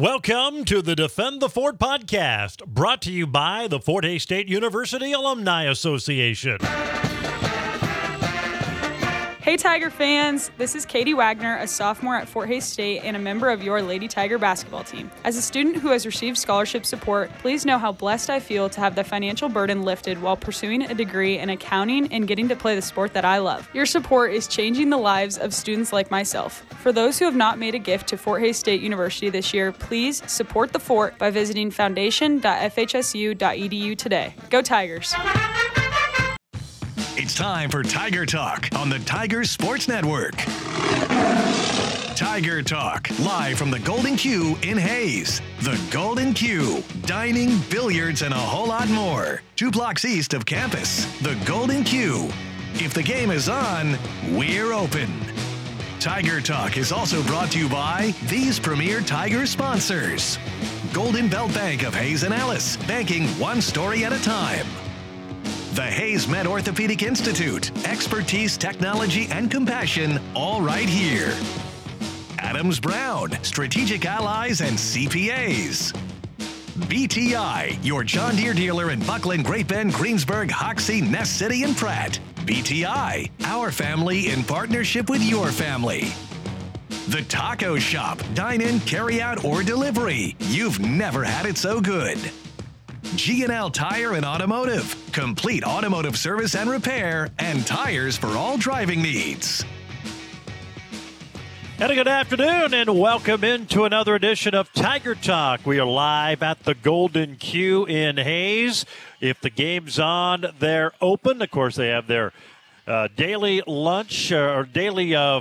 Welcome to the Defend the Fort podcast, brought to you by the Fort Hays State University Alumni Association. Hey Tiger fans, this is Katie Wagner, a sophomore at Fort Hays State and a member of your Lady Tiger basketball team. As a student who has received scholarship support, please know how blessed I feel to have the financial burden lifted while pursuing a degree in accounting and getting to play the sport that I love. Your support is changing the lives of students like myself. For those who have not made a gift to Fort Hays State University this year, please support the fort by visiting foundation.fhsu.edu today. Go Tigers! It's time for Tiger Talk on the Tiger Sports Network. Tiger Talk, live from the Golden Q in Hays. The Golden Q, dining, billiards, and a whole lot more. Two blocks east of campus. The Golden Q. If the game is on, we're open. Tiger Talk is also brought to you by these premier Tiger sponsors Golden Belt Bank of Hays and Ellis, banking one story at a time. The HaysMed Orthopedic Institute. Expertise, technology, and compassion, all right here. Adams Brown, Strategic Allies and CPAs. BTI, your John Deere dealer in Bucklin, Great Bend, Greensburg, Hoxie, Ness City, and Pratt. BTI, our family in partnership with your family. The Taco Shop, dine in, carry out, or delivery. You've never had it so good. G&L Tire and Automotive. Complete automotive service and repair and tires for all driving needs. And a good afternoon, and welcome into another edition of Tiger Talk. We are live at the Golden Q in Hays. If the game's on, they're open. Of course, they have their uh, daily lunch uh, or daily uh,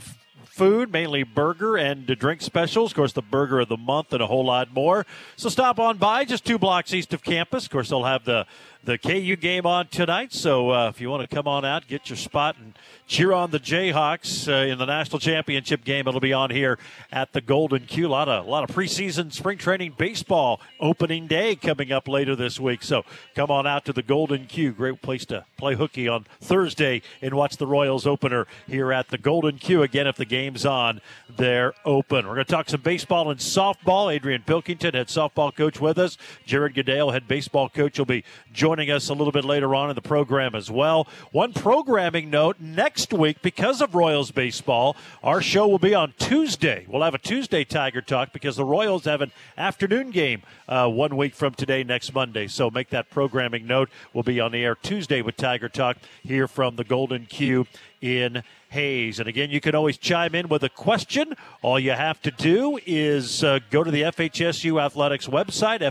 food, mainly burger and drink specials. Of course, the burger of the month and a whole lot more. So stop on by, just two blocks east of campus. Of course, they'll have the the KU game on tonight. So uh, if you want to come on out, get your spot and cheer on the Jayhawks uh, in the national championship game. It'll be on here at the Golden Q. A lot of a lot of preseason spring training baseball opening day coming up later this week. So come on out to the Golden Q. Great place to play hooky on Thursday and watch the Royals opener here at the Golden Q. Again, if the game's on, they're open. We're going to talk some baseball and softball. Adrian Pilkington, head softball coach, with us. Jared Goodale, head baseball coach, will be joining us a little bit later on in the program as well. One programming note next week, because of Royals baseball, our show will be on Tuesday. We'll have a Tuesday Tiger Talk because the Royals have an afternoon game uh, one week from today, next Monday. So make that programming note. We'll be on the air Tuesday with Tiger Talk here from the Golden Q in Hays. And again, you can always chime in with a question. All you have to do is uh, go to the FHSU Athletics website,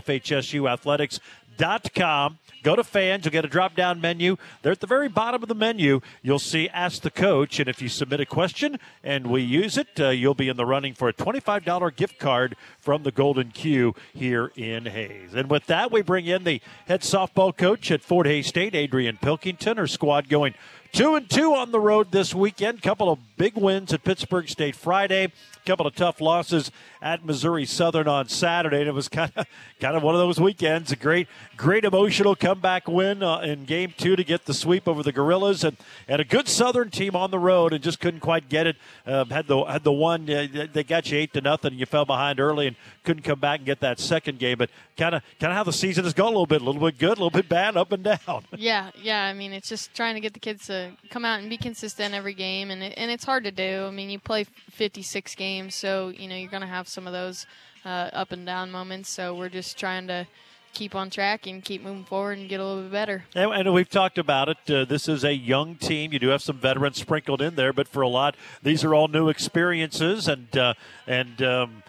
FHSUathletics.com. Go to fans. You'll get a drop down menu. There at the very bottom of the menu, you'll see Ask the Coach. And if you submit a question and we use it, uh, you'll be in the running for a $25 gift card from the Golden Q here in Hays. And with that, we bring in the head softball coach at Fort Hays State, Adrian Pilkington. Her squad going Two and two on the road this weekend. Couple of big wins at Pittsburg State Friday. Couple of tough losses at Missouri Southern on Saturday. And it was kind of kind of one of those weekends. A great great emotional comeback win uh, in Game Two to get the sweep over the Gorillas, and, and a good Southern team on the road, and just couldn't quite get it. Um, had the had the one uh, they got you eight to nothing. And you fell behind early and couldn't come back and get that second game. But kind of kind of how the season has gone a little bit, a little bit good, a little bit bad, up and down. Yeah, yeah. I mean, it's just trying to get the kids to come out and be consistent every game, and it, and it's hard to do. I mean, you play 56 games, so you know you're going to have some of those uh, up and down moments. So we're just trying to keep on track and keep moving forward and get a little bit better. And, and we've talked about it. Uh, this is a young team. You do have some veterans sprinkled in there, but for a lot, these are all new experiences, and uh, and. Um,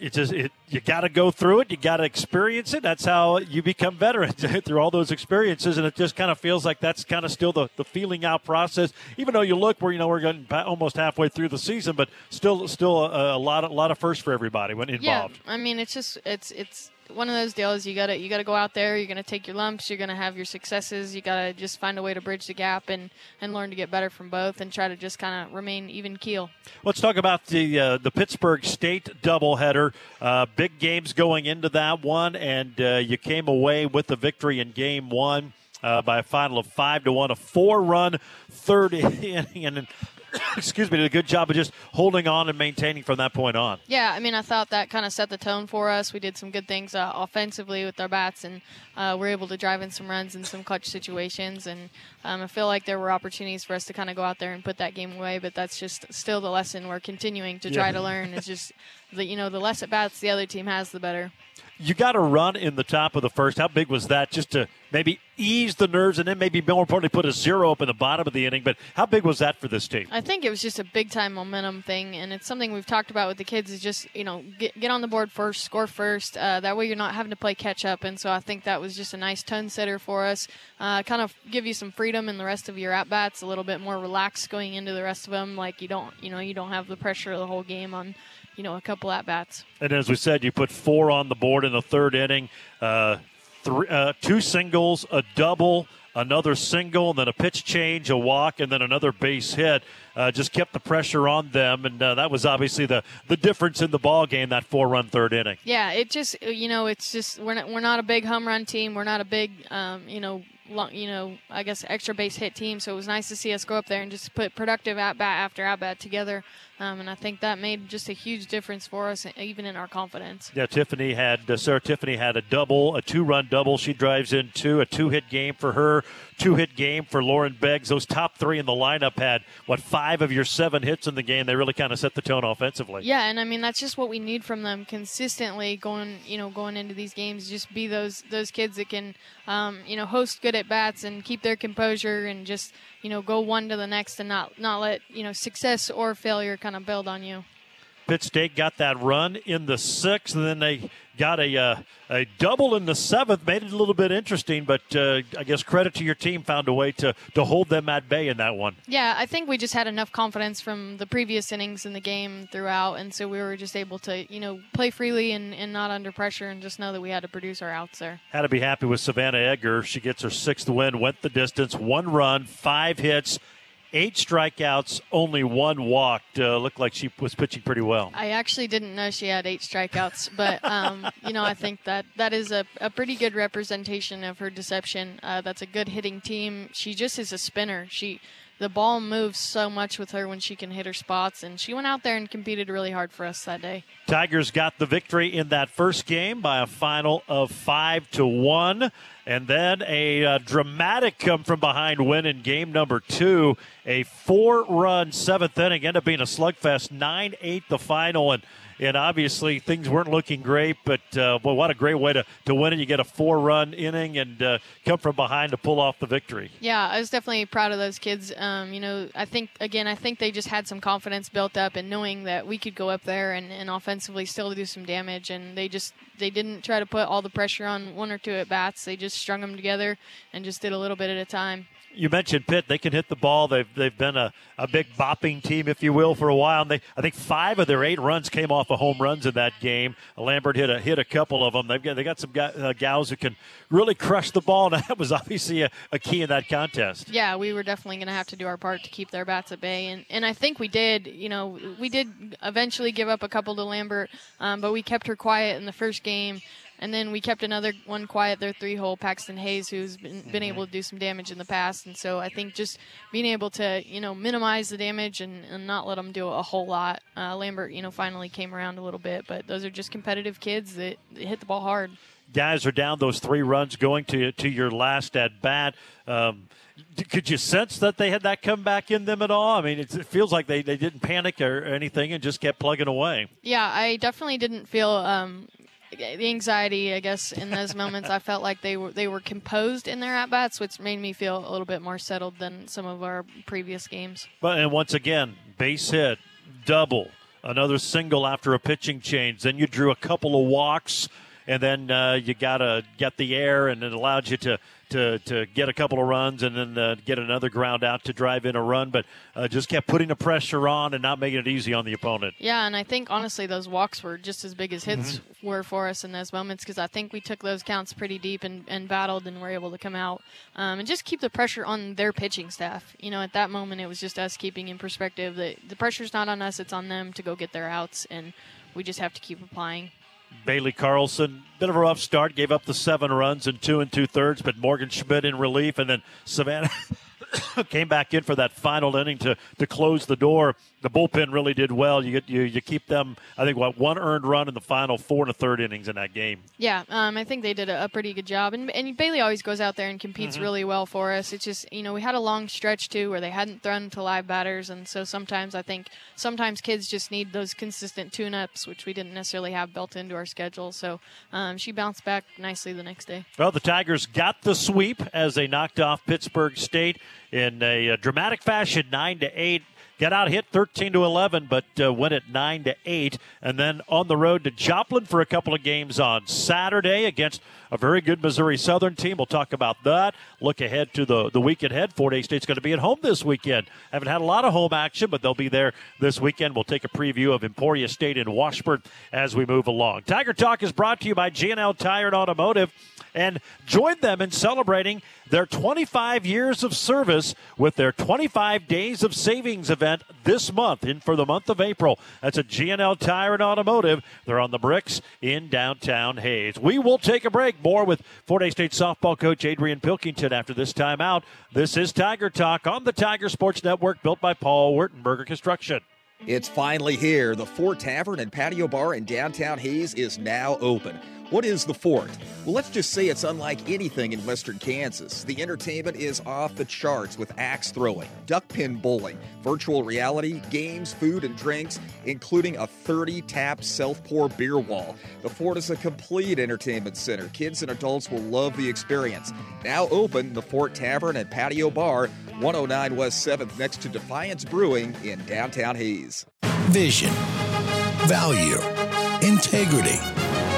it just it, you got to go through it. You got to experience it. That's how you become veterans through all those experiences. And it just kind of feels like that's kind of still the, the feeling out process. Even though you look where you know we're getting almost halfway through the season, but still still a, a lot a lot of firsts for everybody when involved. Yeah, I mean it's just it's it's one of those deals you gotta you gotta go out there you're gonna take your lumps you're gonna have your successes you gotta just find a way to bridge the gap and and learn to get better from both and try to just kind of remain even keel. Let's talk about the uh, the Pittsburg state doubleheader. Uh, big games going into that one and uh, you came away with the victory in game one uh, by a final of five to one a four run third inning and excuse me, did a good job of just holding on and maintaining from that point on. Yeah, I mean, I thought that kind of set the tone for us. We did some good things uh, offensively with our bats, and uh, we're able to drive in some runs in some clutch situations. And um, I feel like there were opportunities for us to kind of go out there and put that game away, but that's just still the lesson we're continuing to try Yeah. to learn. Is just the you know the less at bats the other team has, the better. You got a run in the top of the first. How big was that just to maybe ease the nerves and then maybe more importantly put a zero up in the bottom of the inning? But how big was that for this team? I think it was just a big time momentum thing, and it's something we've talked about with the kids. Is just you know get get on the board first, score first. Uh, that way you're not having to play catch up, and so I think that was just a nice tone setter for us. Uh, kind of give you some freedom in the rest of your at bats, a little bit more relaxed going into the rest of them. Like you don't you know you don't have the pressure of the whole game on you know a couple at bats. And as we said, you put four on the board in the third inning. Uh, three, uh, two singles, a double, another single, and then a pitch change, a walk, and then another base hit. Uh, just kept the pressure on them, and uh, that was obviously the, the difference in the ball game. That four run third inning. Yeah, it just you know it's just we're not we're not a big home run team. We're not a big um, you know lo- you know I guess extra base hit team. So it was nice to see us go up there and just put productive at bat after at bat together. Um, and I think that made just a huge difference for us, even in our confidence. Yeah, Tiffany had uh, Sarah Tiffany had a double, a two-run double. She drives in two, a two-hit game for her, two-hit game for Lauren Beggs. Those top three in the lineup had what five of your seven hits in the game. They really kind of set the tone offensively. Yeah, and I mean that's just what we need from them consistently going, you know, going into these games. Just be those those kids that can, um, you know, host good at bats and keep their composure and just, you know, go one to the next and not not let you know success or failure kind of build on you. Pitt State got that run in the sixth, and then they got a uh, a double in the seventh. Made it a little bit interesting, but uh, I guess credit to your team found a way to to hold them at bay in that one. Yeah, I think we just had enough confidence from the previous innings in the game throughout, and so we were just able to, you know, play freely and, and not under pressure, and just know that we had to produce our outs there. Had to be happy with Savannah Edgar. She gets her sixth win, went the distance, one run, five hits, eight strikeouts, only one walked. Uh, looked like she was pitching pretty well. I actually didn't know she had eight strikeouts, but um, you know I think that that is a, a pretty good representation of her deception. Uh, that's a good hitting team. She just is a spinner. She the ball moves so much with her when she can hit her spots, and she went out there and competed really hard for us that day. Tigers got the victory in that first game by a final of five to one, and then a uh, dramatic come from behind win in game number two. A four-run seventh inning ended up being a slugfest, nine-eight the final, and and obviously things weren't looking great. But uh, boy, what a great way to to win it! You get a four-run inning and uh, come from behind to pull off the victory. Yeah, I was definitely proud of those kids. Um, you know, I think again, I think they just had some confidence built up in knowing that we could go up there and, and offensively still do some damage, and they just they didn't try to put all the pressure on one or two at bats. They just strung them together and just did a little bit at a time. you mentioned Pitt. They can hit the ball. They've they've been a, a big bopping team, if you will, for a while. And they I think five of their eight runs came off of home runs in that game. Lambert hit a hit a couple of them. They've got they got some uh, gals who can really crush the ball, and that was obviously a, a key in that contest. Yeah, we were definitely going to have to do our part to keep their bats at bay, and and I think we did. You know, we did eventually give up a couple to Lambert, um, but we kept her quiet in the first game. And then we kept another one quiet, their three hole, Paxton Hayes, who's been, been able to do some damage in the past. And so I think just being able to, you know, minimize the damage and, and not let them do a whole lot. Uh, Lambert, you know, finally came around a little bit, but those are just competitive kids that, that hit the ball hard. Guys are down those three runs going to to your last at bat. Um, could you sense that they had that comeback in them at all? I mean, it's, it feels like they, they didn't panic or anything and just kept plugging away. Yeah, I definitely didn't feel um, the anxiety. I guess in those moments, I felt like they were they were composed in their at bats, which made me feel a little bit more settled than some of our previous games. But and once again, base hit, double, another single after a pitching change. Then you drew a couple of walks, and then uh, you got to get the air, and it allowed you to to to get a couple of runs, and then uh, get another ground out to drive in a run. But uh, just kept putting the pressure on and not making it easy on the opponent. Yeah, and I think honestly those walks were just as big as hits were for us in those moments because I think we took those counts pretty deep and, and battled and were able to come out um, and just keep the pressure on their pitching staff. You know, at that moment it was just us keeping in perspective that the pressure's not on us; it's on them to go get their outs, and we just have to keep applying. Bailey Carlson, bit of a rough start, gave up the seven runs in two and two thirds, but Morgan Schmidt in relief, and then Savannah, came back in for that final inning to, to close the door. The bullpen really did well. You get you, you keep them. I think what one earned run in the final four and a third innings in that game. Yeah, um, I think they did a, a, pretty good job. And, and Bailey always goes out there and competes mm-hmm. really well for us. It's just you know we had a long stretch too where they hadn't thrown to live batters, and so sometimes I think sometimes kids just need those consistent tune-ups, which we didn't necessarily have built into our schedule. So um, she bounced back nicely the next day. Well, the Tigers got the sweep as they knocked off Pittsburg State in a, a dramatic fashion, nine to eight. Got out hit 13 to 11, but uh, went at 9 to 8. And then on the road to Joplin for a couple of games on Saturday against a very good Missouri Southern team. We'll talk about that. Look ahead to the, the week ahead. Fort Hays State's going to be at home this weekend. Haven't had a lot of home action, but they'll be there this weekend. We'll take a preview of Emporia State in Washburn as we move along. Tiger Talk is brought to you by G&L Tire and Automotive and join them in celebrating their 25 years of service with their 25 Days of Savings event this month in for the month of April. That's a G&L Tire and Automotive. They're on the bricks in downtown Hays. We will take a break. More with Fort Hays State softball coach Adrian Pilkington after this timeout. This is Tiger Talk on the Tiger Sports Network built by Paul Wertenberger Construction. It's finally here. The Fort Tavern and Patio Bar in downtown Hays is now open. What is the fort? Well, let's just say it's unlike anything in western Kansas. The entertainment is off the charts with axe throwing, duck pin bowling, virtual reality, games, food, and drinks, including a 30 tap self pour beer wall. The fort is a complete entertainment center. Kids and adults will love the experience. Now open, the Fort Tavern and Patio Bar, 109 West 7th, next to Defiance Brewing in downtown Hays. Vision, value, integrity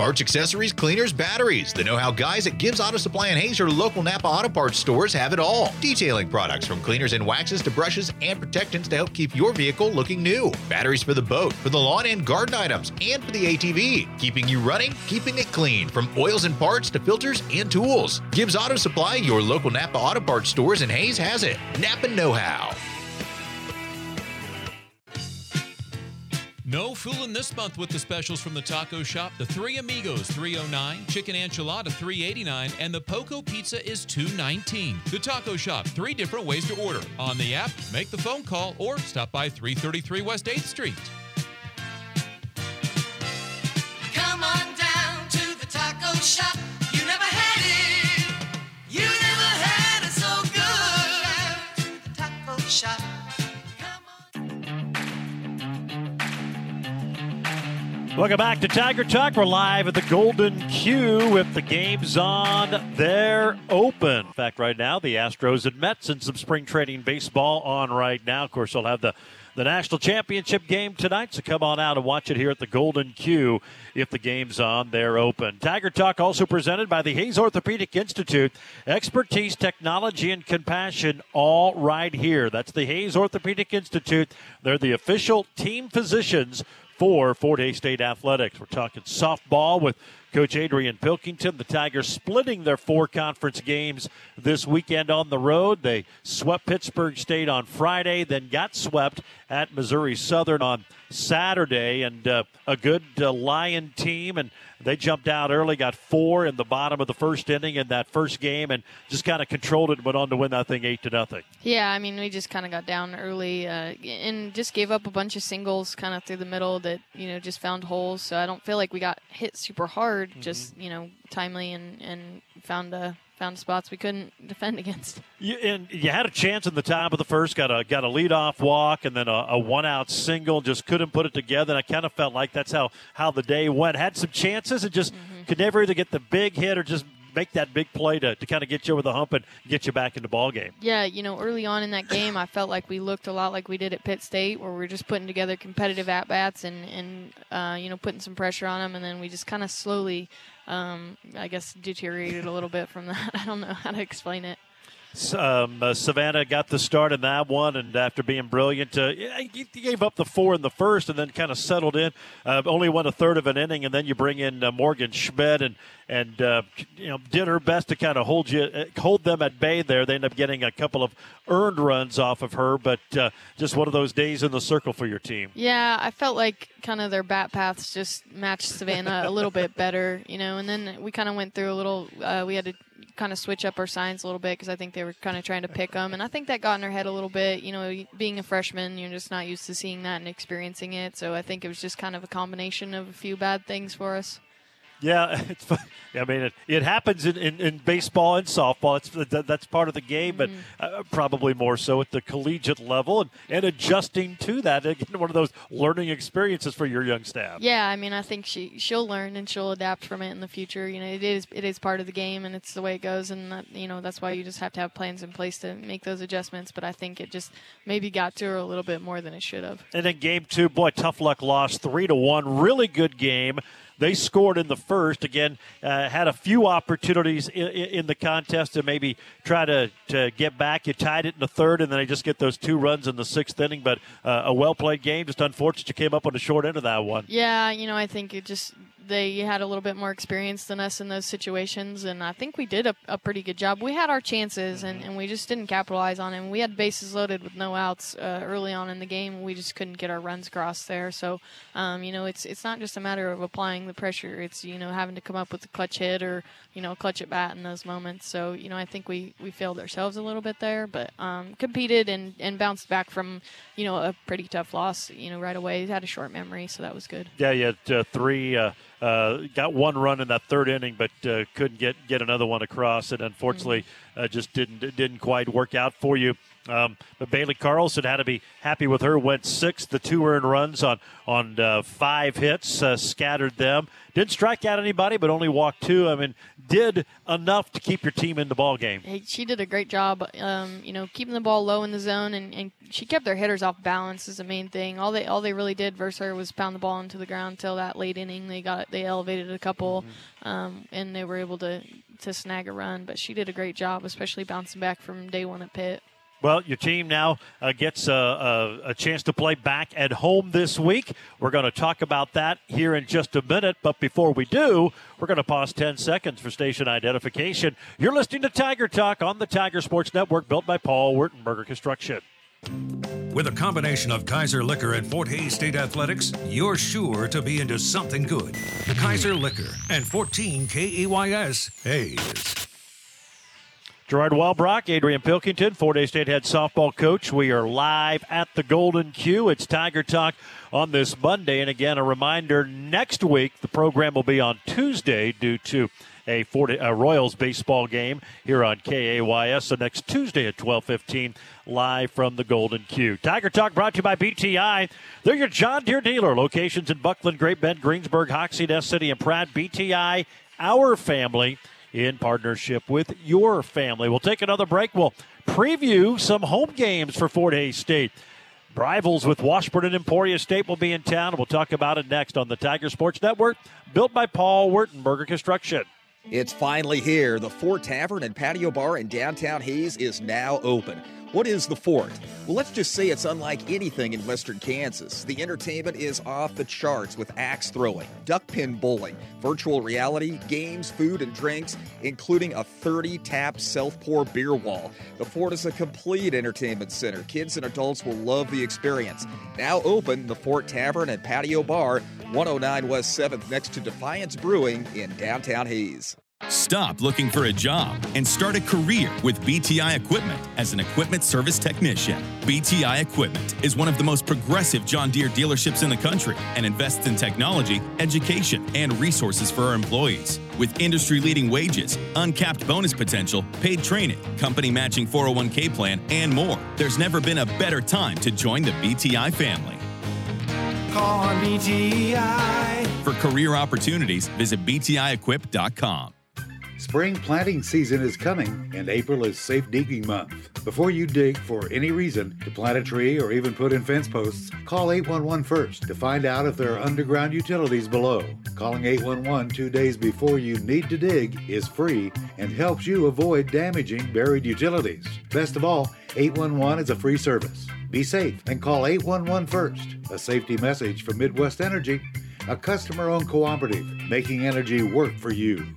Parts, accessories, cleaners, batteries. The know how guys at Gibbs Auto Supply and Hays, your local Napa Auto Parts stores, have it all. Detailing products from cleaners and waxes to brushes and protectants to help keep your vehicle looking new. Batteries for the boat, for the lawn and garden items, and for the ATV. Keeping you running, keeping it clean. From oils and parts to filters and tools. Gibbs Auto Supply, your local Napa Auto Parts stores, and Hays has it. Napa Know How. No fooling this month with the specials from the taco shop. The Three Amigos 309, chicken enchilada 389, and the Poco pizza is 219. The taco shop, three different ways to order. On the app, make the phone call, or stop by 333 West 8th Street. Come on down to the taco shop. Welcome back to Tiger Talk. We're live at the Golden Q with the games on. They're open. In fact, right now, the Astros and Mets and some spring training baseball on right now. Of course, they'll have the, the national championship game tonight, so come on out and watch it here at the Golden Q if the game's on. They're open. Tiger Talk also presented by the Hays Orthopedic Institute. Expertise, technology, and compassion all right here. That's the Hays Orthopedic Institute. They're the official team physicians for Fort Hays State Athletics. We're talking softball with Coach Adrian Pilkington. The Tigers splitting their four conference games this weekend on the road. They swept Pittsburg State on Friday, then got swept at Missouri Southern on Saturday, and uh, a good uh, Lion team. And they jumped out early, got four in the bottom of the first inning in that first game, and just kind of controlled it and went on to win that thing eight to nothing. Yeah, I mean, we just kind of got down early uh, and just gave up a bunch of singles kind of through the middle that you know just found holes. So I don't feel like we got hit super hard, mm-hmm. just you know timely and and found a found spots we couldn't defend against. You, and you had a chance in the top of the first, got a got a lead off walk, and then a, a one out single. Just couldn't put it together. And I kind of felt like that's how how the day went. Had some chances and just mm-hmm. could never either get the big hit or just make that big play to, to kind of get you over the hump and get you back into ball game. Yeah, you know, early on in that game, I felt like we looked a lot like we did at Pitt State, where we are just putting together competitive at bats and and uh, you know putting some pressure on them, and then we just kind of slowly um, I guess deteriorated a little bit from that. I don't know how to explain it. Um, uh, Savannah got the start in that one, and after being brilliant, uh, he he gave up the four in the first, and then kind of settled in. Uh, only won a third of an inning, and then you bring in uh, Morgan Schmidt, and and uh, you know did her best to kind of hold you hold them at bay. There, they end up getting a couple of earned runs off of her, but uh, just one of those days in the circle for your team. Yeah, I felt like kind of their bat paths just matched Savannah a little bit better, you know. And then we kind of went through a little. Uh, we had to kind of switch up our signs a little bit because I think they were kind of trying to pick them, and I think that got in her head a little bit. You know, being a freshman, you're just not used to seeing that and experiencing it. So I think it was just kind of a combination of a few bad things for us. Yeah, it's. fun. I mean, it, it happens in, in, in baseball and softball. It's that's part of the game, but uh, probably more so at the collegiate level and, and adjusting to that. Again, one of those learning experiences for your young staff. Yeah, I mean, I think she she'll learn and she'll adapt from it in the future. You know, it is it is part of the game and it's the way it goes, and that, you know that's why you just have to have plans in place to make those adjustments. But I think it just maybe got to her a little bit more than it should have. And then game two, boy, tough luck lost three to one. Really good game. They scored in the first. Again, uh, had a few opportunities in, in the contest to maybe try to, to get back. You tied it in the third, and then they just get those two runs in the sixth inning. But uh, a well played game. Just unfortunate you came up on the short end of that one. Yeah, you know, I think it just they had a little bit more experience than us in those situations, and I think we did a, a pretty good job. We had our chances, and, and we just didn't capitalize on them. We had bases loaded with no outs uh, early on in the game. We just couldn't get our runs crossed there. So, um, you know, it's it's not just a matter of applying the pressure. It's you know having to come up with a clutch hit or you know a clutch at bat in those moments. So, you know, I think we we failed ourselves a little bit there, but um, competed and and bounced back from you know a pretty tough loss. You know, right away. Had a short memory, so that was good. Yeah, you had uh, three. Uh, uh, got one run in that third inning, but uh, couldn't get get another one across, and unfortunately, uh, just didn't didn't quite work out for you. Um, but Bailey Carlson had to be happy with her. Went six, the two earned runs on on uh, five hits, uh, scattered them. Didn't strike out anybody, but only walked two. I mean, did enough to keep your team in the ball game. Hey, she did a great job, um, you know, keeping the ball low in the zone, and, and she kept their hitters off balance is the main thing. All they all they really did versus her was pound the ball into the ground until that late inning. They got they elevated a couple, um, and they were able to to snag a run. But she did a great job, especially bouncing back from day one at Pitt. Well, your team now uh, gets a, a, a chance to play back at home this week. We're going to talk about that here in just a minute. But before we do, we're going to pause 10 seconds for station identification. You're listening to Tiger Talk on the Tiger Sports Network, built by Paul Wertenberger Construction. With a combination of Kaiser Liquor and Fort Hays State Athletics, you're sure to be into something good. The Kaiser Liquor and 14 KAYS Hays. Gerard Wellbrock, Adrian Pilkington, Fort Hays State head softball coach. We are live at the Golden Q. It's Tiger Talk on this Monday. And again, a reminder next week, the program will be on Tuesday due to a, Fort, a Royals baseball game here on KAYS. So next Tuesday at 1215, live from the Golden Q. Tiger Talk brought to you by BTI. They're your John Deere dealer. Locations in Bucklin, Great Bend, Greensburg, Hoxie, Ness City, and Pratt. BTI, our family in partnership with your family. We'll take another break. We'll preview some home games for Fort Hays State. Rivals with Washburn and Emporia State will be in town. We'll talk about it next on the Tiger Sports Network, built by Paul Wertenberger Construction. It's finally here. The Fort Tavern and Patio Bar in downtown Hays is now open. What is the Fort? Well, let's just say it's unlike anything in western Kansas. The entertainment is off the charts with axe throwing, duck pin bowling, virtual reality, games, food, and drinks, including a 30 tap self pour beer wall. The Fort is a complete entertainment center. Kids and adults will love the experience. Now open, the Fort Tavern and Patio Bar, 109 West 7th, next to Defiance Brewing in downtown Hays. Stop looking for a job and start a career with BTI Equipment as an equipment service technician. BTI Equipment is one of the most progressive John Deere dealerships in the country and invests in technology, education, and resources for our employees. With industry leading wages, uncapped bonus potential, paid training, company matching 401k plan, and more, there's never been a better time to join the BTI family. Call BTI. For career opportunities, visit BTIEquip.com. Spring planting season is coming, and April is safe digging month. Before you dig for any reason to plant a tree or even put in fence posts, call 811 first to find out if there are underground utilities below. Calling 811 two days before you need to dig is free and helps you avoid damaging buried utilities. Best of all, 811 is a free service. Be safe and call 811 first. A safety message from Midwest Energy, a customer owned cooperative making energy work for you.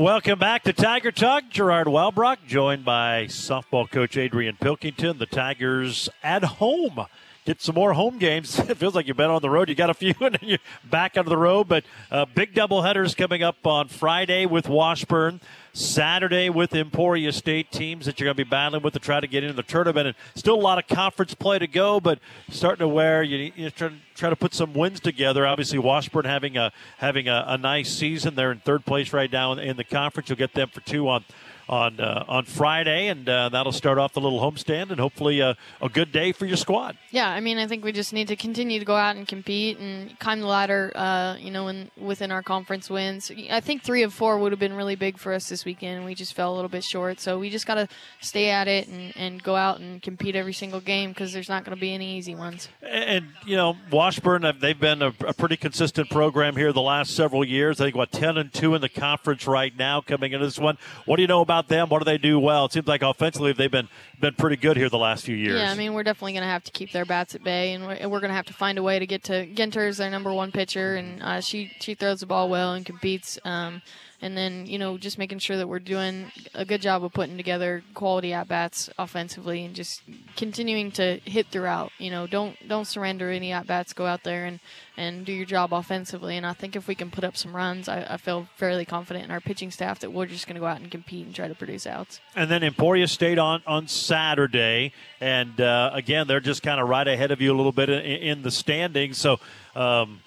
Welcome back to Tiger Talk. Gerard Wellbrock, joined by softball coach Adrian Pilkington. The Tigers at home. Get some more home games. It feels like you've been on the road. You got a few, and then you're back onto the road. But uh, big double headers coming up on Friday with Washburn. Saturday with Emporia State teams that you're going to be battling with to try to get into the tournament. And still a lot of conference play to go, but starting to wear you, you try, try to put some wins together. Obviously, Washburn having a having a, a nice season. They're in third place right now in the conference. You'll get them for two on on uh, on Friday, and uh, that'll start off the little homestand, and hopefully uh, a good day for your squad. Yeah, I mean, I think we just need to continue to go out and compete and climb the ladder. Uh, you know, in, within our conference wins, I think three of four would have been really big for us this weekend, we just fell a little bit short. So we just got to stay at it and, and go out and compete every single game because there's not going to be any easy ones. And you know, Washburn, uh, they've been a, a pretty consistent program here the last several years. I think what ten and two in the conference right now coming into this one. What do you know about them? What do they do well? It seems like offensively they've been been pretty good here the last few years. Yeah, I mean, we're definitely going to have to keep their bats at bay, and we're, we're going to have to find a way to get to Ginter's their number one pitcher, and uh, she she throws the ball well and competes. Um, and then you know just making sure that we're doing a good job of putting together quality at bats offensively and just continuing to hit throughout. You know, don't don't surrender any at bats. Go out there and and do your job offensively. And I think if we can put up some runs, I, I feel fairly confident in our pitching staff that we're just going to go out and compete and try to produce outs. And then Emporia State on on Saturday, and uh, again they're just kind of right ahead of you a little bit in, in the standings. So. Um,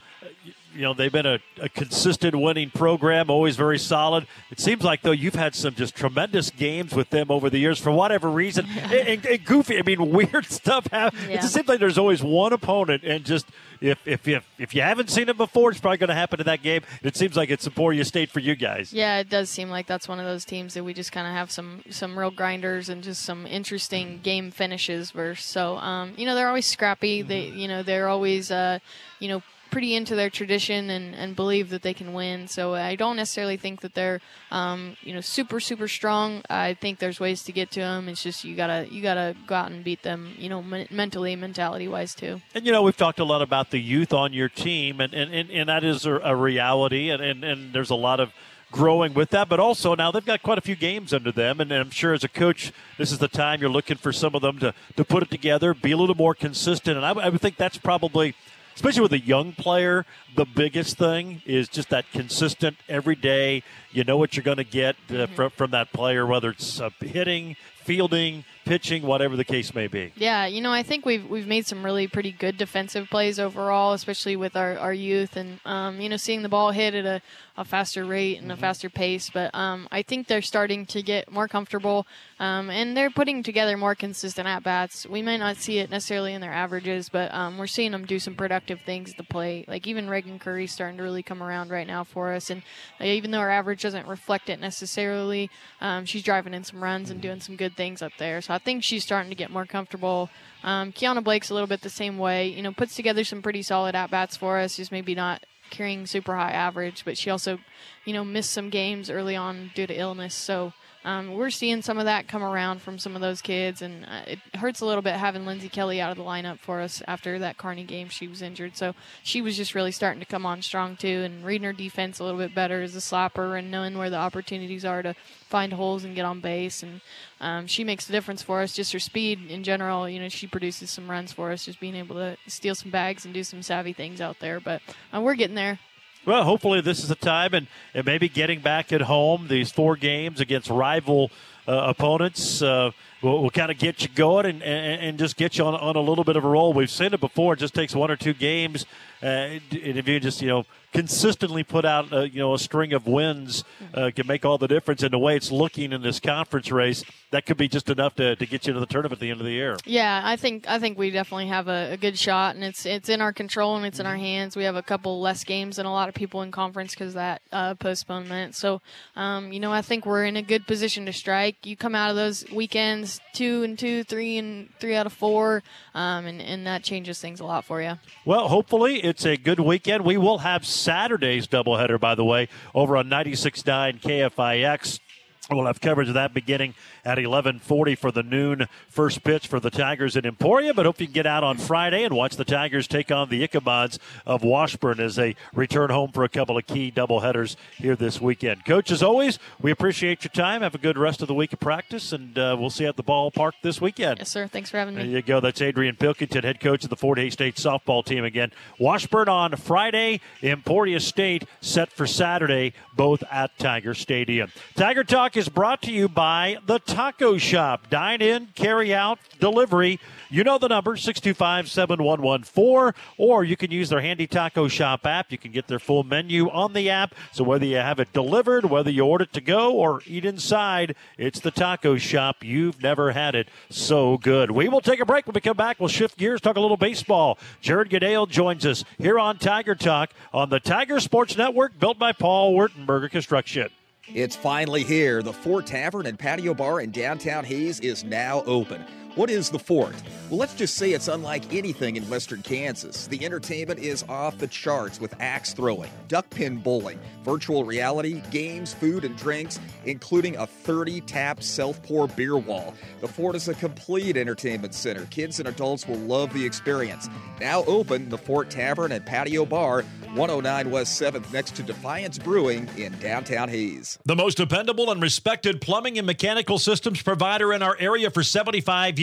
you know they've been a, a, consistent winning program, always very solid. It seems like though you've had some just tremendous games with them over the years for whatever reason. and, and, goofy, I mean, weird stuff happens. Yeah. It just seems like there's always one opponent, and just if if if, if you haven't seen it before, it's probably going to happen in that game. It seems like it's Emporia State for you guys. Yeah, it does seem like that's one of those teams that we just kind of have some some real grinders and just some interesting game finishes. Versus so um, you know they're always scrappy. Mm-hmm. They you know they're always uh, you know pretty into their tradition and, and believe that they can win. So I don't necessarily think that they're, um, you know, super super strong. I think there's ways to get to them. It's just you gotta you gotta go out and beat them, you know, m- mentally, mentality wise too. And you know, we've talked a lot about the youth on your team, and and, and, and that is a, reality, and, and and there's a lot of growing with that, but also now they've got quite a few games under them, and I'm sure as a coach, this is the time you're looking for some of them to, to put it together, be a little more consistent, and I, I would think that's probably especially with a young player, the biggest thing is just that consistent every day. You know what you're going to get uh, mm-hmm. from, from that player, whether it's uh, hitting, fielding, pitching, whatever the case may be. Yeah, you know, I think we've we've made some really pretty good defensive plays overall, especially with our, our youth and um, you know seeing the ball hit at a, a faster rate and mm-hmm. a faster pace. But um, I think they're starting to get more comfortable um, and they're putting together more consistent at bats. We may not see it necessarily in their averages, but um, we're seeing them do some productive things at the plate. Like even Reagan Curry's starting to really come around right now for us, and uh, even though our average doesn't reflect it necessarily, um, she's driving in some runs and doing some good things up there. So I think she's starting to get more comfortable. Um, Kiana Blake's a little bit the same way. You know, puts together some pretty solid at bats for us. Just maybe not carrying super high average, but she also, you know, missed some games early on due to illness. So um, we're seeing some of that come around from some of those kids, and uh, it hurts a little bit having Lindsay Kelly out of the lineup for us after that Kearney game. She was injured, so she was just really starting to come on strong too, and reading her defense a little bit better as a slapper and knowing where the opportunities are to find holes and get on base. And um, she makes a difference for us. Just her speed in general, you know, she produces some runs for us. Just being able to steal some bags and do some savvy things out there. But uh, we're getting there. Well, hopefully this is the time, and, and maybe getting back at home, these four games against rival uh, opponents uh, will, will kind of get you going and, and, and, just get you on, on a little bit of a roll. We've seen it before. It just takes one or two games, uh, and if you just, you know, consistently put out, uh, you know, a string of wins uh, can make all the difference. And the way it's looking in this conference race, that could be just enough to, to get you to the tournament at the end of the year. Yeah, I think I think we definitely have a, a good shot, and it's it's in our control and it's in our Mm-hmm. hands. We have a couple less games than a lot of people in conference because that uh, postponement. So, um, you know, I think we're in a good position to strike. You come out of those weekends two and two, three and three out of four, um, and and that changes things a lot for you. Well, hopefully it's a good weekend. We will have Saturday's doubleheader, by the way, over on 96.9 KFIX. We'll have coverage of that beginning at 11:40 for the noon first pitch for the Tigers in Emporia. But hope you can get out on Friday and watch the Tigers take on the Ichabods of Washburn as they return home for a couple of key doubleheaders here this weekend. Coach, as always, we appreciate your time. Have a good rest of the week of practice, and uh, we'll see you at the ballpark this weekend. Yes, sir. Thanks for having me. There you go. That's Adrian Pilkington, head coach of the Fort Hays State softball team again. Washburn on Friday, Emporia State set for Saturday, both at Tiger Stadium. Tiger Talk is brought to you by the Taco Shop. Dine in, carry out, delivery. You know the number, 625 7114, or you can use their handy Taco Shop app. You can get their full menu on the app. So whether you have it delivered, whether you order it to go, or eat inside, it's the Taco Shop. You've never had it so good. We will take a break. When we come back, we'll shift gears, talk a little baseball. Jared Goodale joins us here on Tiger Talk on the Tiger Sports Network, built by Paul Wertenberger Construction. It's finally here. The Fort Tavern and Patio Bar in downtown Hays is now open. What is the Fort? Well, let's just say it's unlike anything in western Kansas. The entertainment is off the charts with axe throwing, duck pin bowling, virtual reality, games, food, and drinks, including a 30 tap self pour beer wall. The Fort is a complete entertainment center. Kids and adults will love the experience. Now open, the Fort Tavern and Patio Bar, 109 West 7th, next to Defiance Brewing in downtown Hays. The most dependable and respected plumbing and mechanical systems provider in our area for 75 years,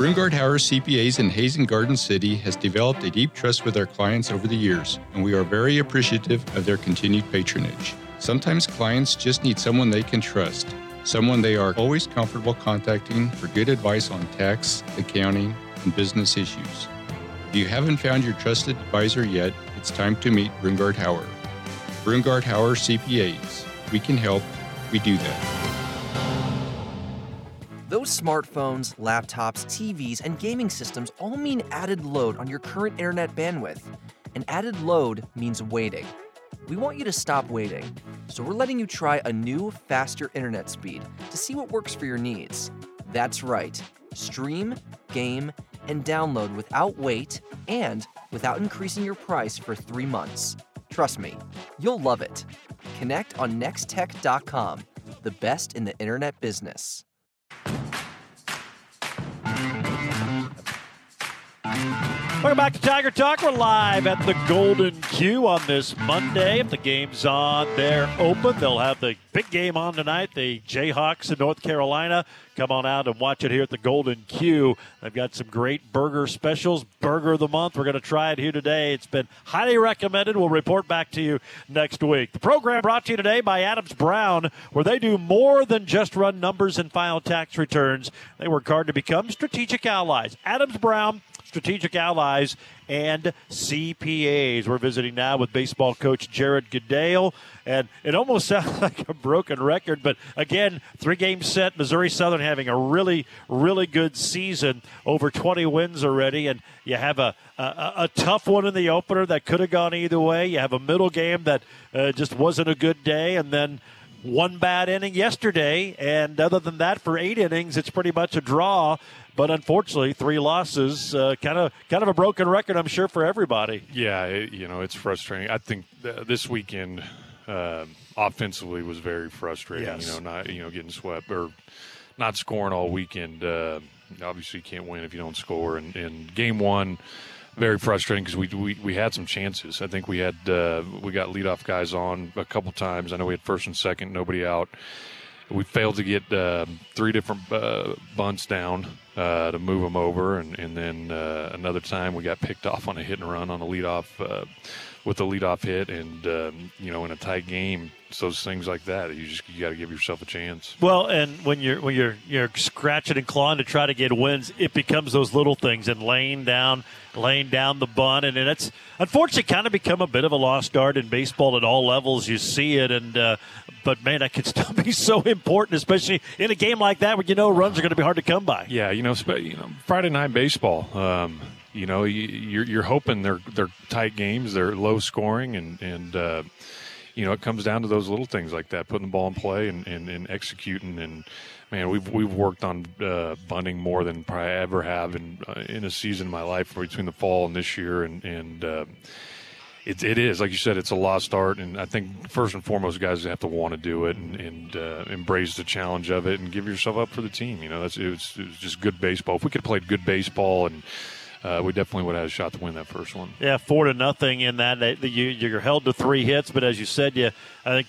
Brungardt Hauer CPAs in Hazen Garden City has developed a deep trust with our clients over the years, and we are very appreciative of their continued patronage. Sometimes clients just need someone they can trust, someone they are always comfortable contacting for good advice on tax, accounting, and business issues. If you haven't found your trusted advisor yet, it's time to meet Brungardt Hauer. Brungardt Hauer CPAs. We can help. We do that. Those smartphones, laptops, TVs, and gaming systems all mean added load on your current internet bandwidth. And added load means waiting. We want you to stop waiting, so we're letting you try a new, faster internet speed to see what works for your needs. That's right. Stream, game, and download without wait and without increasing your price for three months. Trust me, you'll love it. Connect on nexttech.com, the best in the internet business. Welcome back to Tiger Talk. We're live at the Golden Q on this Monday. If the game's on, they're open. They'll have the big game on tonight. The Jayhawks in North Carolina. Come on out and watch it here at the Golden Q. They've got some great burger specials. Burger of the month. We're going to try it here today. It's been highly recommended. We'll report back to you next week. The program brought to you today by Adams Brown, where they do more than just run numbers and file tax returns. They work hard to become strategic allies. Adams Brown strategic allies and CPAs. We're visiting now with baseball coach Jared Goodale, and it almost sounds like a broken record, but again, three game set. Missouri Southern having a really, really good season, over 20 wins already, and you have a, a, a tough one in the opener that could have gone either way. You have a middle game that uh, just wasn't a good day, and then one bad inning yesterday, and other than that, for eight innings, it's pretty much a draw. But unfortunately, three losses, kind of kind of a broken record, I'm sure, for everybody. Yeah, it, you know, it's frustrating. I think th- this weekend uh, offensively was very frustrating. Yes. You know, not you know getting swept or not scoring all weekend. Uh, obviously, you can't win if you don't score. And, and game one, very frustrating because we, we we had some chances. I think we had uh, we got leadoff guys on a couple times. I know we had first and second, nobody out. We failed to get uh, three different uh, bunts down uh, to move them over, and, and then uh, another time we got picked off on a hit and run on a leadoff uh, with a leadoff hit, and um, you know in a tight game, those things like that. You just you got to give yourself a chance. Well, and when you're when you're you're scratching and clawing to try to get wins, it becomes those little things and laying down laying down the bun, and it's unfortunately kind of become a bit of a lost art in baseball at all levels. You see it, and uh, but man, that can still be so important, especially in a game like that where you know runs are going to be hard to come by. Yeah, you know, you know, Friday night baseball. Um, you know, you, you're you're hoping they're they're tight games, they're low scoring, and and uh, you know it comes down to those little things like that, putting the ball in play and, and, and executing. And man, we've we've worked on uh, bunting more than probably ever have in uh, in a season in my life between the fall and this year, and and. It, it is like you said. It's a lost art, and I think first and foremost, guys have to want to do it and, and uh, embrace the challenge of it, and give yourself up for the team. You know, that's it was, it was just good baseball. If we could have played good baseball, and uh, we definitely would have had a shot to win that first one. Yeah, four to nothing in that. You, you're held to three hits, but as you said, you I think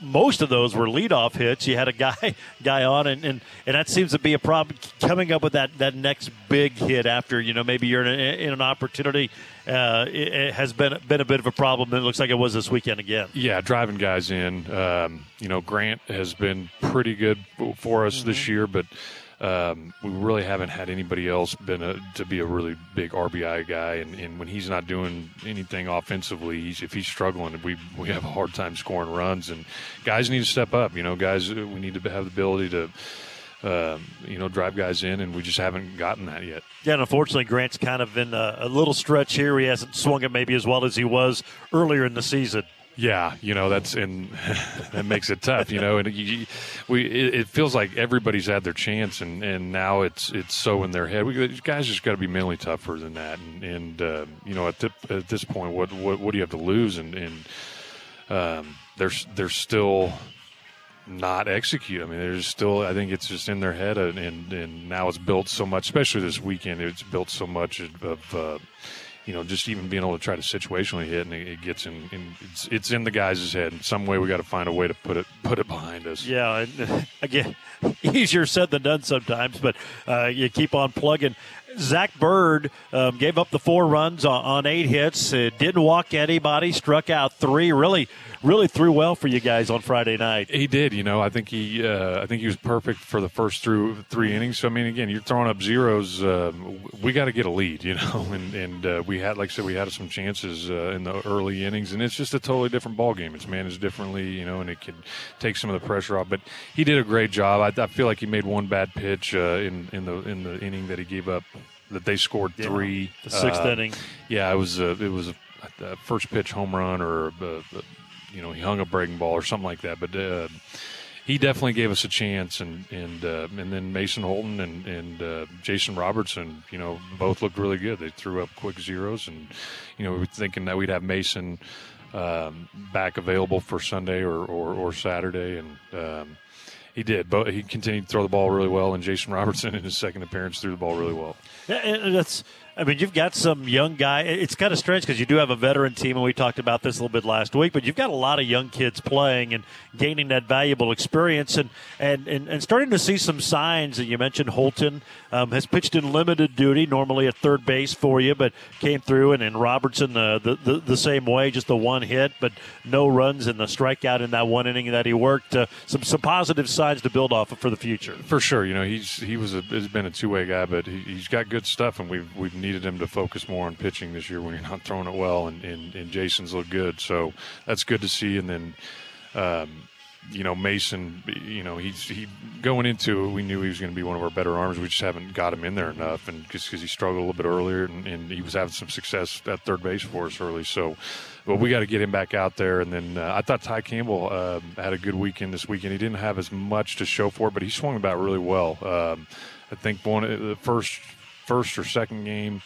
most of those were leadoff hits. You had a guy guy on, and, and, and that seems to be a problem. Coming up with that, that next big hit after you know maybe you're in, a, in an opportunity uh, it, it has been been a bit of a problem. And it looks like it was this weekend again. Yeah, driving guys in. Um, you know, Grant has been pretty good for us this year, but um, we really haven't had anybody else been a, to be a really big RBI guy. And, and when he's not doing anything offensively, he's, if he's struggling, we we have a hard time scoring runs. And guys need to step up. You know, guys, uh, we need to have the ability to. Um, you know, drive guys in, and we just haven't gotten that yet. Yeah, and unfortunately, Grant's kind of in a, a little stretch here. He hasn't swung it maybe as well as he was earlier in the season. Yeah, you know that's and that makes it tough. You know, and you, we it, it feels like everybody's had their chance, and, and now it's it's so in their head. We guys just got to be mentally tougher than that, and, and uh, you know at, at this point, what, what what do you have to lose? And and um, there's there's still not execute. I mean, there's still. I think it's just in their head, and and, and now it's built so much, especially this weekend. It's built so much of. of uh, you know, just even being able to try to situationally hit, and it, it gets in, in. It's, it's in the guys' head. In some way, we got to find a way to put it put it behind us. Yeah, and again, easier said than done sometimes, but uh, you keep on plugging. Zach Bird um, gave up the four runs on, on eight hits. Uh, didn't walk anybody. Struck out three. Really, really threw well for you guys on Friday night. He did, you know. I think he, uh, I think he was perfect for the first through three innings. So I mean, again, you're throwing up zeros. Um, we got to get a lead, you know. And and uh, we had, like I said, we had some chances uh, in the early innings, and it's just a totally different ball game. It's managed differently, you know, and it can take some of the pressure off. But he did a great job. I, I feel like he made one bad pitch uh, in in the in the inning that he gave up. That they scored Yeah, three. the sixth Uh, inning. Yeah, it was a, it was a, a first pitch home run or a, a, you know he hung a breaking ball or something like that. But uh, he definitely gave us a chance, and and uh, and then Mason Holton and and uh, Jason Robertson, you know, both looked really good. They threw up quick zeros, and you know we were thinking that we'd have Mason um, back available for Sunday or or, or Saturday, and. Um, he did, but he continued to throw the ball really well, and Jason Robertson in his second appearance threw the ball really well. Yeah, and that's. I mean, you've got some young guy. It's kind of strange because you do have a veteran team, and we talked about this a little bit last week. But you've got a lot of young kids playing and gaining that valuable experience, and and and, and starting to see some signs. And you mentioned Holton um, has pitched in limited duty, normally at third base for you, but came through, and, and Robertson uh, the, the the same way, just the one hit, but no runs and the strikeout in that one inning that he worked. Uh, some some positive signs to build off of for the future. For sure, you know he's he was a has been a two way guy, but he, he's got good stuff, and we've we've needed him to focus more on pitching this year when you're not throwing it well, and, and, and Jason's looked good. So that's good to see. And then, um, you know, Mason, you know, he's he going into it, we knew he was going to be one of our better arms. We just haven't got him in there enough, and just because he struggled a little bit earlier, and, and he was having some success at third base for us early. So, but we got to get him back out there. And then uh, I thought Ty Campbell um, had a good weekend this weekend. He didn't have as much to show for it, but he swung about really well. Um, I think one the first first or second game.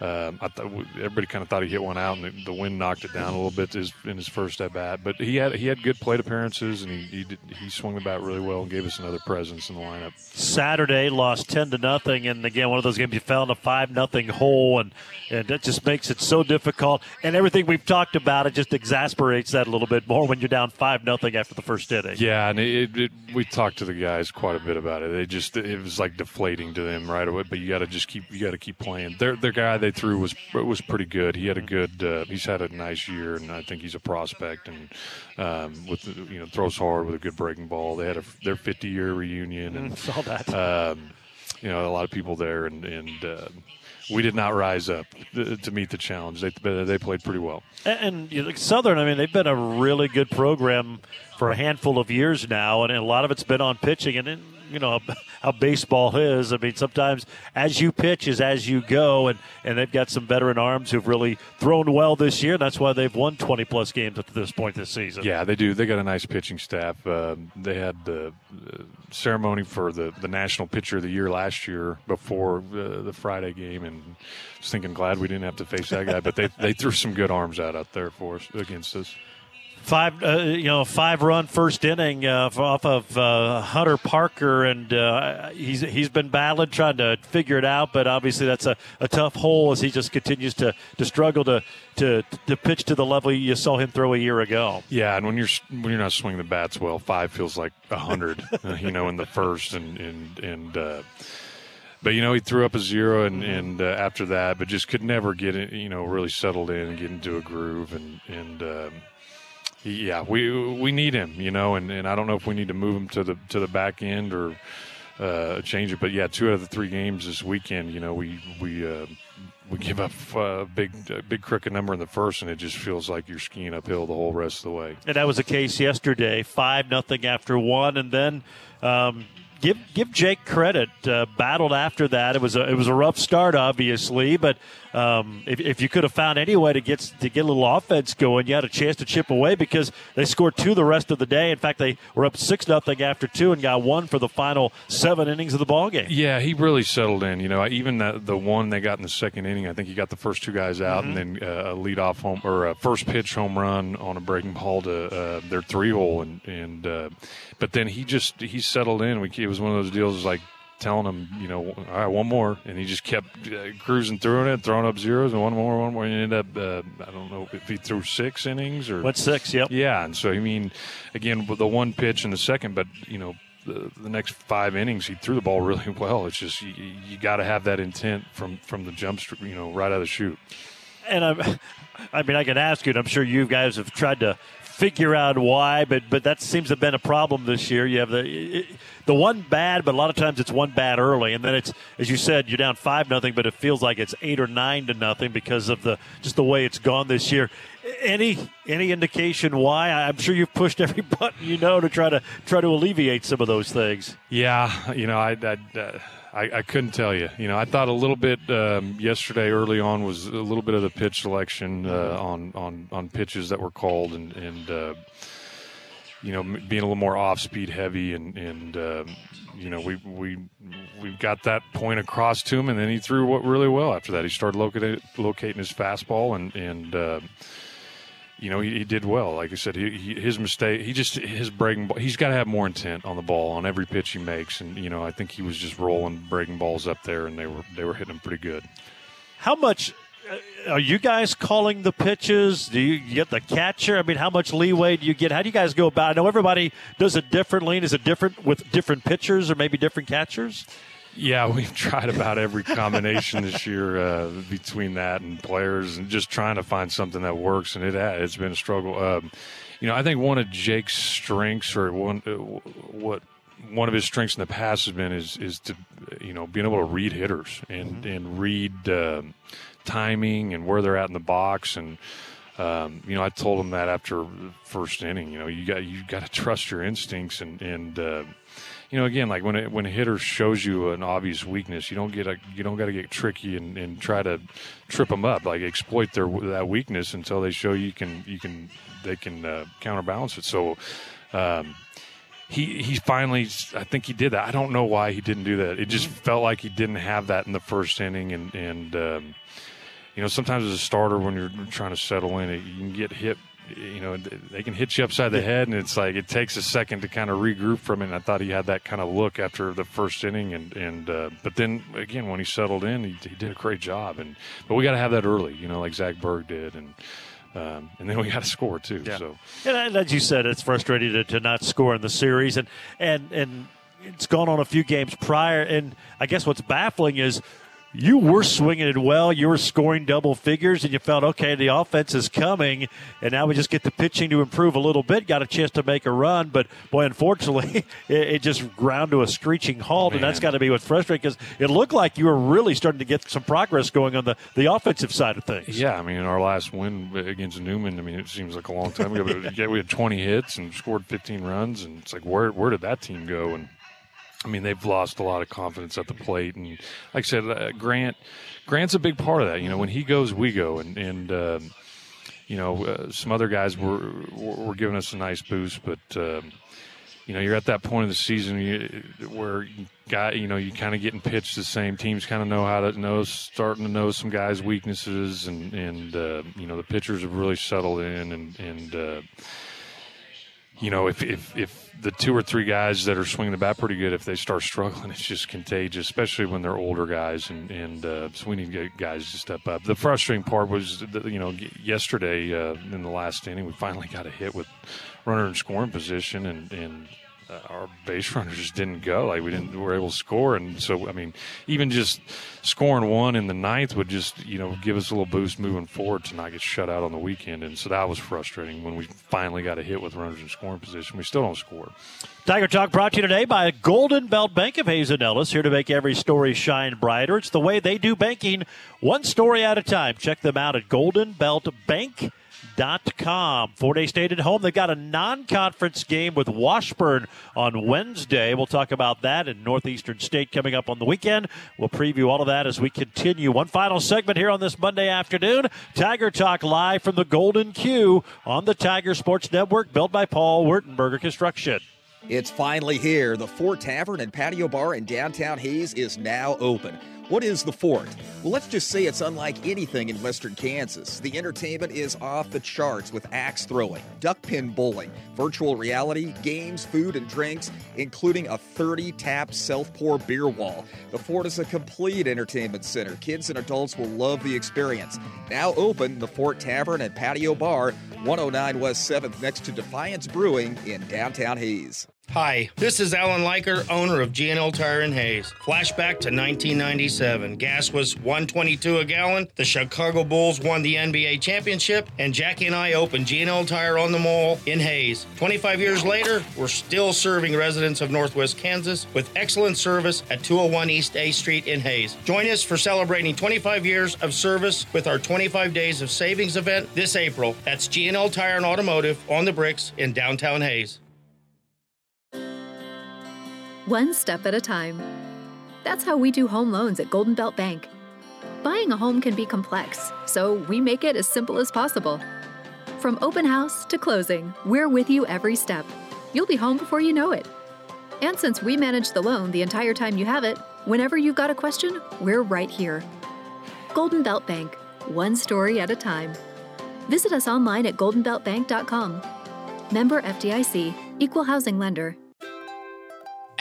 Um, I thought everybody kind of thought he hit one out, and the, the wind knocked it down a little bit his, in his first at bat. But he had he had good plate appearances, and he he, did, he swung the bat really well and gave us another presence in the lineup. Saturday lost ten to nothing, and again one of those games you fell in a five nothing hole, and and that just makes it so difficult. And everything we've talked about it just exasperates that a little bit more when you're down five nothing after the first inning. Yeah, and it, it, we talked to the guys quite a bit about it. They just it was like deflating to them right away. But you got to just keep you got to keep playing. Their their guy they threw was was pretty good. He had a good. Uh, he's had a nice year, and I think he's a prospect. And um, with you know throws hard with a good breaking ball. They had a, their 50 year reunion, and saw that. Um, you know, a lot of people there, and and. Uh, we did not rise up to meet the challenge. They they played pretty well. And, and you know, Southern, I mean, they've been a really good program for a handful of years now, and a lot of it's been on pitching. And then, you know how baseball is. I mean, sometimes as you pitch is as you go, and and they've got some veteran arms who've really thrown well this year. That's why they've won 20 plus games up to this point this season. Yeah, they do. They got a nice pitching staff. Um, they had the uh, ceremony for the, the National Pitcher of the Year last year before uh, the Friday game, and was thinking glad we didn't have to face that guy. But they they threw some good arms out out there for us against us. Five, uh, you know, five-run first inning uh, off of uh, Hunter Parker, and uh, he's he's been battling, trying to figure it out. But obviously, that's a, a tough hole as he just continues to, to struggle to, to to pitch to the level you saw him throw a year ago. Yeah, and when you're when you're not swinging the bats well, five feels like a hundred, uh, you know, in the first and and and. Uh, but you know he threw up a zero and, and uh, after that, but just could never get it, you know, really settled in and get into a groove and and um, yeah, we we need him, you know, and, and I don't know if we need to move him to the to the back end or uh, change it, but yeah, two out of the three games this weekend, you know, we we uh, we give up a big a big crooked number in the first, and it just feels like you're skiing uphill the whole rest of the way. And that was the case yesterday, five nothing after one, and then. Um, give give Jake credit. Uh, battled after that. It was a it was a rough start, obviously, but um, if, if you could have found any way to get to get a little offense going, you had a chance to chip away because they scored two the rest of the day. In fact, they were up six nothing after two and got one for the final seven innings of the ball game. Yeah, he really settled in. You know, even the, the one they got in the second inning, I think he got the first two guys out, Mhm. and then uh, a leadoff home or a first pitch home run on a breaking ball to uh, their three hole, and and uh, but then he just he settled in. We it was one of those deals like telling him, you know, all right, one more, and he just kept uh, cruising through it, throwing up zeros, and one more, one more, and he ended up uh, I don't know if he threw six innings or what six, yep. yeah, and so I mean, again, with the one pitch in the second, but you know, the, the next five innings he threw the ball really well. It's just you, you got to have that intent from from the jump, you know, right out of the chute. and I'm, I mean, I can ask you, and I'm sure you guys have tried to figure out why, but but that seems to have been a problem this year. You have the it, the one bad, but a lot of times it's one bad early, and then it's as you said, you're down five nothing, but it feels like it's eight or nine to nothing because of the just the way it's gone this year. Any any indication why? I'm sure you've pushed every button you know to try to try to alleviate some of those things. Yeah, you know, I I, I, I couldn't tell you. You know, I thought a little bit um, yesterday early on was a little bit of the pitch selection uh, on on on pitches that were called and and. Uh, you know, being a little more off-speed heavy, and and um, you know, we we we got that point across to him, and then he threw what really well after that. He started locating locating his fastball, and and uh, you know, he, he did well. Like I said, he, he, his mistake, he just his breaking ball. He's got to have more intent on the ball on every pitch he makes, and you know, I think he was just rolling breaking balls up there, and they were they were hitting him pretty good. How much are you guys calling the pitches? Do you get the catcher? I mean, how much leeway do you get? How do you guys go about? it? I know everybody does it differently. Is it different with different pitchers or maybe different catchers? Yeah, we've tried about every combination this year uh, between that and players, and just trying to find something that works. And it it's been a struggle. Um, you know, I think one of Jake's strengths, or one uh, what one of his strengths in the past has been is is to you know being able to read hitters and and read um, timing and where they're at in the box and um, you know I told him that after the first inning you know you got you got to trust your instincts and and uh, you know again like when it, when a hitter shows you an obvious weakness you don't get a you don't got to get tricky and, and try to trip them up like exploit their that weakness until they show you can you can they can uh, counterbalance it so. Um, he he finally I think he did that. I don't know why he didn't do that. It just felt like he didn't have that in the first inning and and um, you know sometimes as a starter when you're trying to settle in you can get hit you know they can hit you upside the head and it's like it takes a second to kind of regroup from it and I thought he had that kind of look after the first inning and and uh, but then again when he settled in he, he did a great job and but we got to have that early you know like Zach Berg did and um, and then we got to score too. So And as you said, it's frustrating to, to not score in the series, and and and it's gone on a few games prior. And I guess what's baffling is you were swinging it well, you were scoring double figures, and you felt okay, the offense is coming, and now we just get the pitching to improve a little bit. Got a chance to make a run, but boy, unfortunately, it, it just ground to a screeching halt, and that's got to be what's frustrating because it looked like you were really starting to get some progress going on the the offensive side of things. Yeah, I mean, our last win against Newman, I mean, it seems like a long time ago, but yeah, we had 20 hits and scored 15 runs, and it's like, where where did that team go? And I mean, they've lost a lot of confidence at the plate, and like I said, uh, Grant Grant's a big part of that. You know, when he goes, we go, and and um, you know, uh, some other guys were were giving us a nice boost, but. Um, you know, you're at that point of the season you, where you got, you know, you kind of getting pitched the same teams, kind of know how to know, starting to know some guys' weaknesses, and and uh, you know the pitchers have really settled in, and and uh, you know if if if the two or three guys that are swinging the bat pretty good, if they start struggling, it's just contagious, especially when they're older guys, and and uh, so we need guys to step up. The frustrating part was, that, you know, yesterday uh, in the last inning, we finally got a hit with runner in scoring position, and and Uh, our base runners just didn't go. Like we didn't we were able to score, and so I mean, even just scoring one in the ninth would just you know give us a little boost moving forward to not get shut out on the weekend. And so that was frustrating when we finally got a hit with runners in scoring position. We still don't score. Tiger Talk brought to you today by Golden Belt Bank of Hays and Ellis, here to make every story shine brighter. It's the way they do banking, one story at a time. Check them out at goldenbeltbank.com. Fort Hays State at home. They've got a non conference game with Washburn on Wednesday. We'll talk about that in Northeastern State coming up on the weekend. We'll preview all of that as we continue. One final segment here on this Monday afternoon Tiger Talk live from the Golden Q on the Tiger Sports Network, built by Paul Wertenberger Construction. It's finally here. The Fort Tavern and Patio Bar in downtown Hays is now open. What is the Fort? Well, let's just say it's unlike anything in western Kansas. The entertainment is off the charts with axe throwing, duck pin bowling, virtual reality, games, food, and drinks, including a 30 tap self pour beer wall. The Fort is a complete entertainment center. Kids and adults will love the experience. Now open, the Fort Tavern and Patio Bar, 109 West 7th, next to Defiance Brewing in downtown Hays. Hi, this is Alan Leiker, owner of GNL Tire in Hays. Flashback to 1997. Gas was 122 a gallon. The Chicago Bulls won the NBA championship, and Jackie and I opened GNL Tire on the Mall in Hays. 25 years later, we're still serving residents of Northwest Kansas with excellent service at 201 East A Street in Hays. Join us for celebrating 25 years of service with our 25 Days of Savings event this April. That's GNL Tire and Automotive on the Bricks in downtown Hays. One step at a time. That's how we do home loans at Golden Belt Bank. Buying a home can be complex, so we make it as simple as possible. From open house to closing, we're with you every step. You'll be home before you know it. And since we manage the loan the entire time you have it, whenever you've got a question, we're right here. Golden Belt Bank, one story at a time. Visit us online at goldenbeltbank.com. Member FDIC, Equal Housing Lender.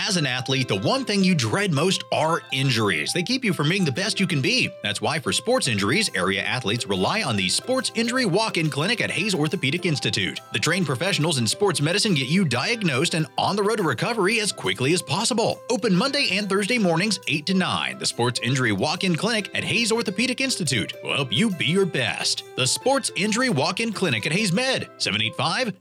As an athlete, the one thing you dread most are injuries. They keep you from being the best you can be. That's why, for sports injuries, area athletes rely on the Sports Injury Walk In Clinic at Hays Orthopedic Institute. The trained professionals in sports medicine get you diagnosed and on the road to recovery as quickly as possible. Open Monday and Thursday mornings, 8 to 9. The Sports Injury Walk In Clinic at Hays Orthopedic Institute will help you be your best. The Sports Injury Walk In Clinic at Hayes Med, 785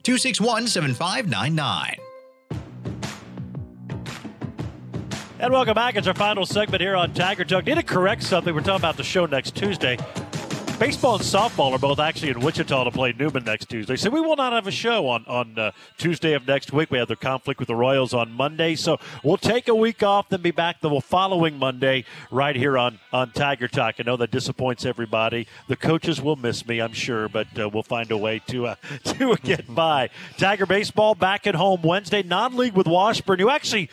And welcome back. It's our final segment here on Tiger Talk. Need to correct something. We're talking about the show next Tuesday. Baseball and softball are both actually in Wichita to play Newman next Tuesday. So we will not have a show on, on uh, Tuesday of next week. We have the conflict with the Royals on Monday. So we'll take a week off, then be back the following Monday right here on, on Tiger Talk. I know that disappoints everybody. The coaches will miss me, I'm sure, but uh, we'll find a way to, uh, to get by. Tiger Baseball back at home Wednesday, non league with Washburn. You actually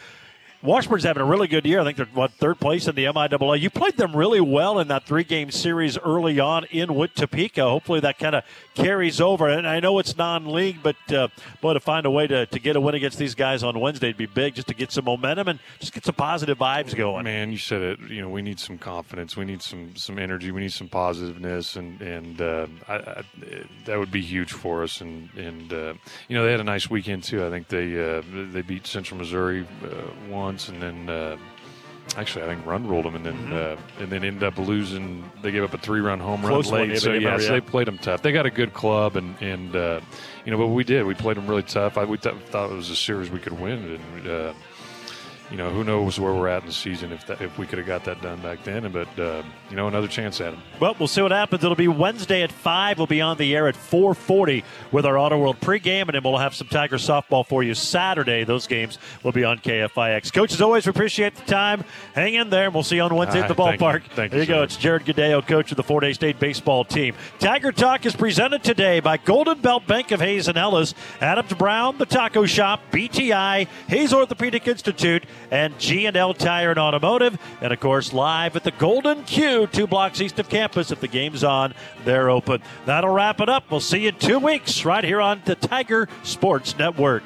Washburn's having a really good year. I think they're what third place in the MIAA. You played them really well in that three-game series early on in with Topeka. Hopefully that kind of carries over. And I know it's non-league, but uh, boy, to find a way to, to get a win against these guys on Wednesday would be big, just to get some momentum and just get some positive vibes going. Man, you said it. You know, we need some confidence. We need some some energy. We need some positiveness, and and uh, I, I, that would be huge for us. And and uh, you know, they had a nice weekend too. I think they uh, they beat Central Missouri uh, once, and then. Uh, Actually, I think run ruled them, and then Mm-hmm. uh, and then ended up losing. They gave up a three-run home Close run late. so they yeah, so they played them tough. They got a good club, and and uh, you know, but we did. We played them really tough. I we th- thought it was a series we could win, and uh, you know, who knows where we're at in the season if that, if we could have got that done back then. But uh, you know, another chance at him. Well, we'll see what happens. It'll be Wednesday at 5. We'll be on the air at 440 with our Auto World pregame, and then we'll have some Tiger softball for you Saturday. Those games will be on KFIX. Coach, as always, we appreciate the time. Hang in there, and we'll see you on Wednesday at the Ah, thank you. ballpark. Thank there you, go. It's Jared Gadeo, coach of the Fort Hays State baseball team. Tiger Talk is presented today by Golden Belt Bank of Hays and Ellis, Adams Brown, The Taco Shop, BTI, Hays Orthopedic Institute, and G&L Tire and Automotive. And, of course, live at the Golden Q, two blocks east of campus. If the game's on, they're open. That'll wrap it up. We'll see you in two weeks right here on the Tiger Sports Network.